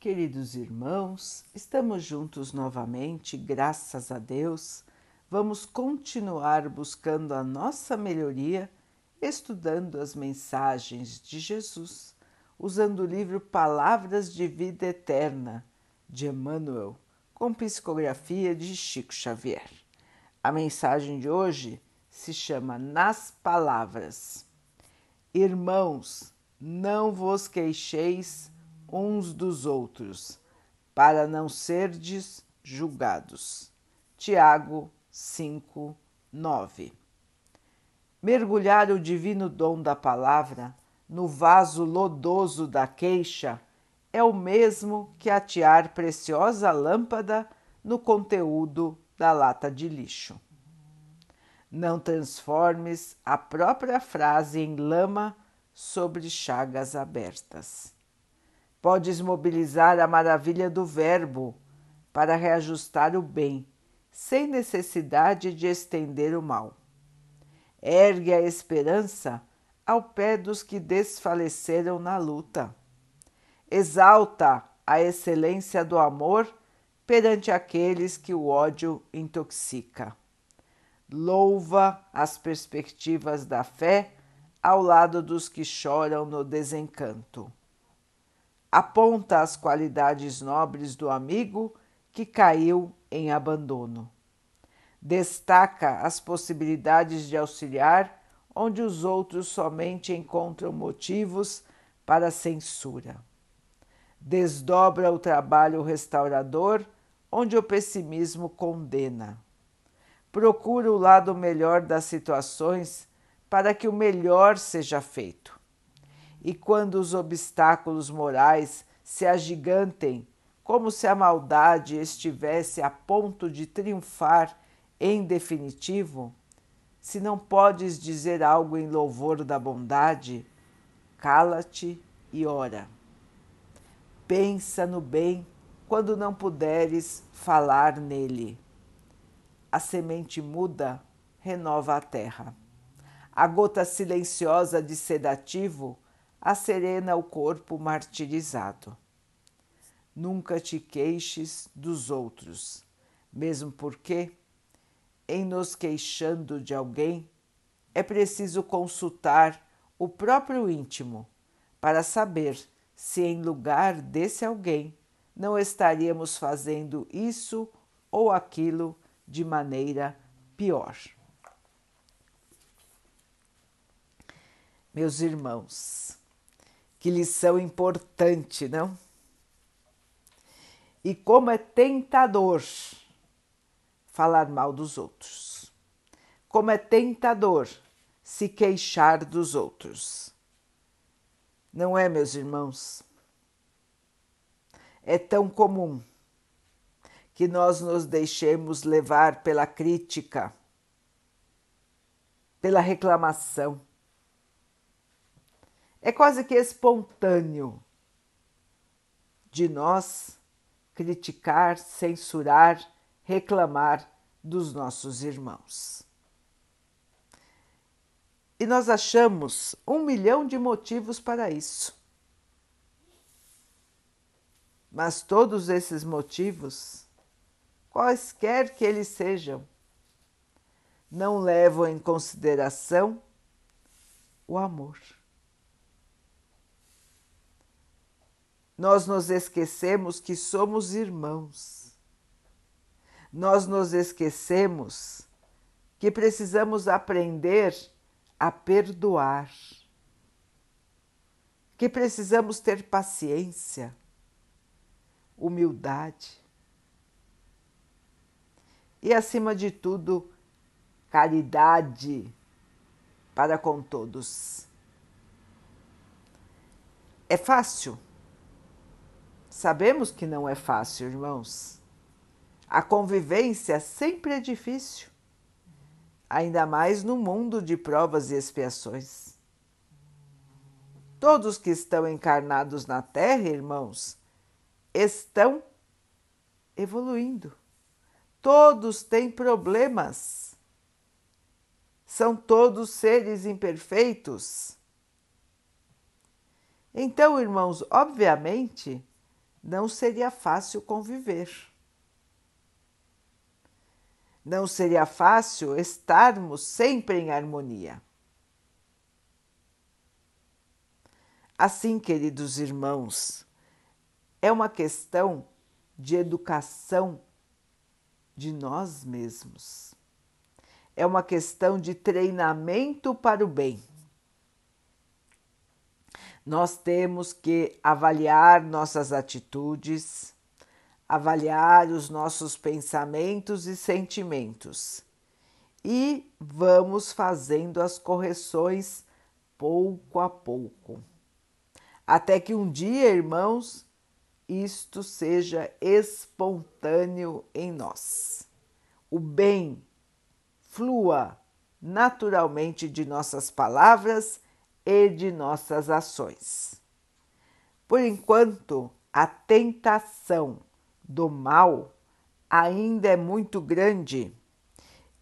Queridos irmãos, estamos juntos novamente, graças a Deus. Vamos continuar buscando a nossa melhoria, estudando as mensagens de Jesus, usando o livro Palavras de Vida Eterna de Emmanuel, com psicografia de Chico Xavier. A mensagem de hoje se chama Nas Palavras. Irmãos, não vos queixeis uns dos outros, para não serdes julgados. Tiago 5, 9. Mergulhar o divino dom da palavra no vaso lodoso da queixa é o mesmo que atear preciosa lâmpada no conteúdo da lata de lixo. Não transformes a própria frase em lama sobre chagas abertas. Podes mobilizar a maravilha do Verbo para reajustar o bem, sem necessidade de estender o mal. Ergue a esperança ao pé dos que desfaleceram na luta. Exalta a excelência do amor perante aqueles que o ódio intoxica. Louva as perspectivas da fé ao lado dos que choram no desencanto aponta as qualidades nobres do amigo que caiu em abandono. Destaca as possibilidades de auxiliar onde os outros somente encontram motivos para censura. Desdobra o trabalho restaurador onde o pessimismo condena. Procura o lado melhor das situações para que o melhor seja feito e quando os obstáculos morais se agigantem, como se a maldade estivesse a ponto de triunfar em definitivo, se não podes dizer algo em louvor da bondade, cala-te e ora. Pensa no bem quando não puderes falar nele. A semente muda renova a terra. A gota silenciosa de sedativo acerena o corpo martirizado. Nunca te queixes dos outros, mesmo porque, em nos queixando de alguém, é preciso consultar o próprio íntimo para saber se, em lugar desse alguém, não estaríamos fazendo isso ou aquilo de maneira pior. Meus irmãos, que lição importante, não? E como é tentador falar mal dos outros. Como é tentador se queixar dos outros. Não é, meus irmãos? É tão comum que nós nos deixemos levar pela crítica, pela reclamação é quase que espontâneo de nós criticar, censurar, reclamar dos nossos irmãos. E nós achamos um milhão de motivos para isso. Mas todos esses motivos, quaisquer que eles sejam, não levam em consideração o amor. Nós nos esquecemos que somos irmãos. Nós nos esquecemos que precisamos aprender a perdoar, que precisamos ter paciência, humildade e, acima de tudo, caridade para com todos. É fácil? Sabemos que não é fácil, irmãos. A convivência sempre é difícil, ainda mais no mundo de provas e expiações. Todos que estão encarnados na Terra, irmãos, estão evoluindo. Todos têm problemas. São todos seres imperfeitos. Então, irmãos, obviamente, não seria fácil conviver. Não seria fácil estarmos sempre em harmonia. Assim, queridos irmãos, é uma questão de educação de nós mesmos. É uma questão de treinamento para o bem. Nós temos que avaliar nossas atitudes, avaliar os nossos pensamentos e sentimentos e vamos fazendo as correções pouco a pouco. Até que um dia, irmãos, isto seja espontâneo em nós. O bem flua naturalmente de nossas palavras e de nossas ações. Por enquanto, a tentação do mal ainda é muito grande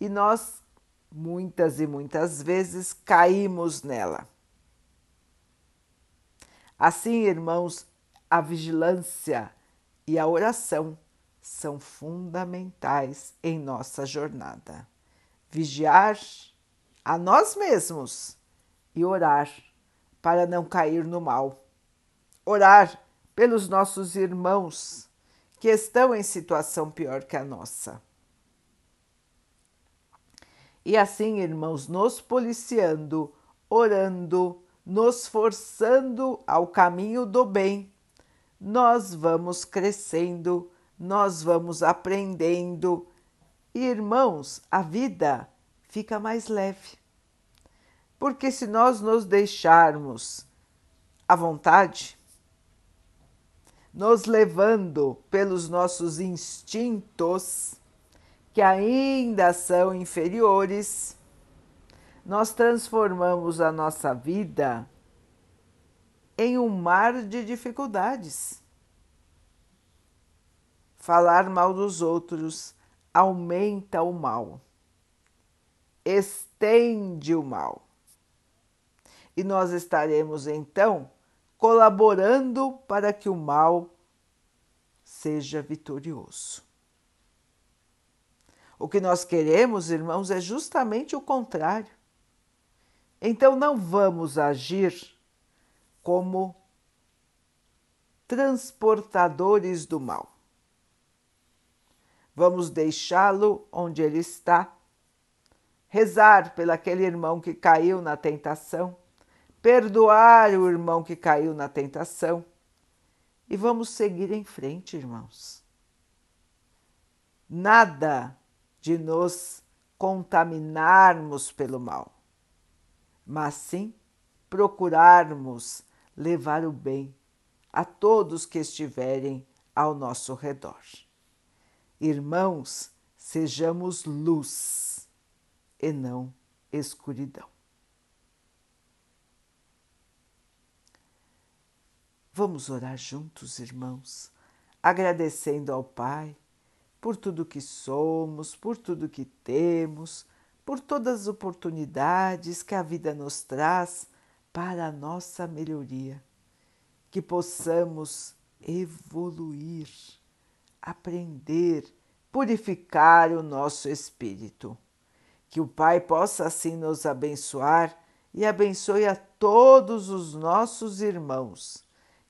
e nós muitas e muitas vezes caímos nela. Assim, irmãos, a vigilância e a oração são fundamentais em nossa jornada. Vigiar a nós mesmos e orar para não cair no mal. Orar pelos nossos irmãos que estão em situação pior que a nossa. E assim, irmãos, nos policiando, orando, nos forçando ao caminho do bem, nós vamos crescendo, nós vamos aprendendo. E, irmãos, a vida fica mais leve. Porque se nós nos deixarmos à vontade, nos levando pelos nossos instintos, que ainda são inferiores, nós transformamos a nossa vida em um mar de dificuldades. Falar mal dos outros aumenta o mal, estende o mal e nós estaremos então colaborando para que o mal seja vitorioso. O que nós queremos, irmãos, é justamente o contrário. Então não vamos agir como transportadores do mal. Vamos deixá-lo onde ele está, rezar pelaquele irmão que caiu na tentação perdoar o irmão que caiu na tentação e vamos seguir em frente, irmãos. Nada de nos contaminarmos pelo mal, mas sim procurarmos levar o bem a todos que estiverem ao nosso redor. Irmãos, sejamos luz e não escuridão. Vamos orar juntos, irmãos, agradecendo ao Pai por tudo que somos, por tudo que temos, por todas as oportunidades que a vida nos traz para a nossa melhoria. Que possamos evoluir, aprender, purificar o nosso espírito. Que o Pai possa assim nos abençoar e abençoe a todos os nossos irmãos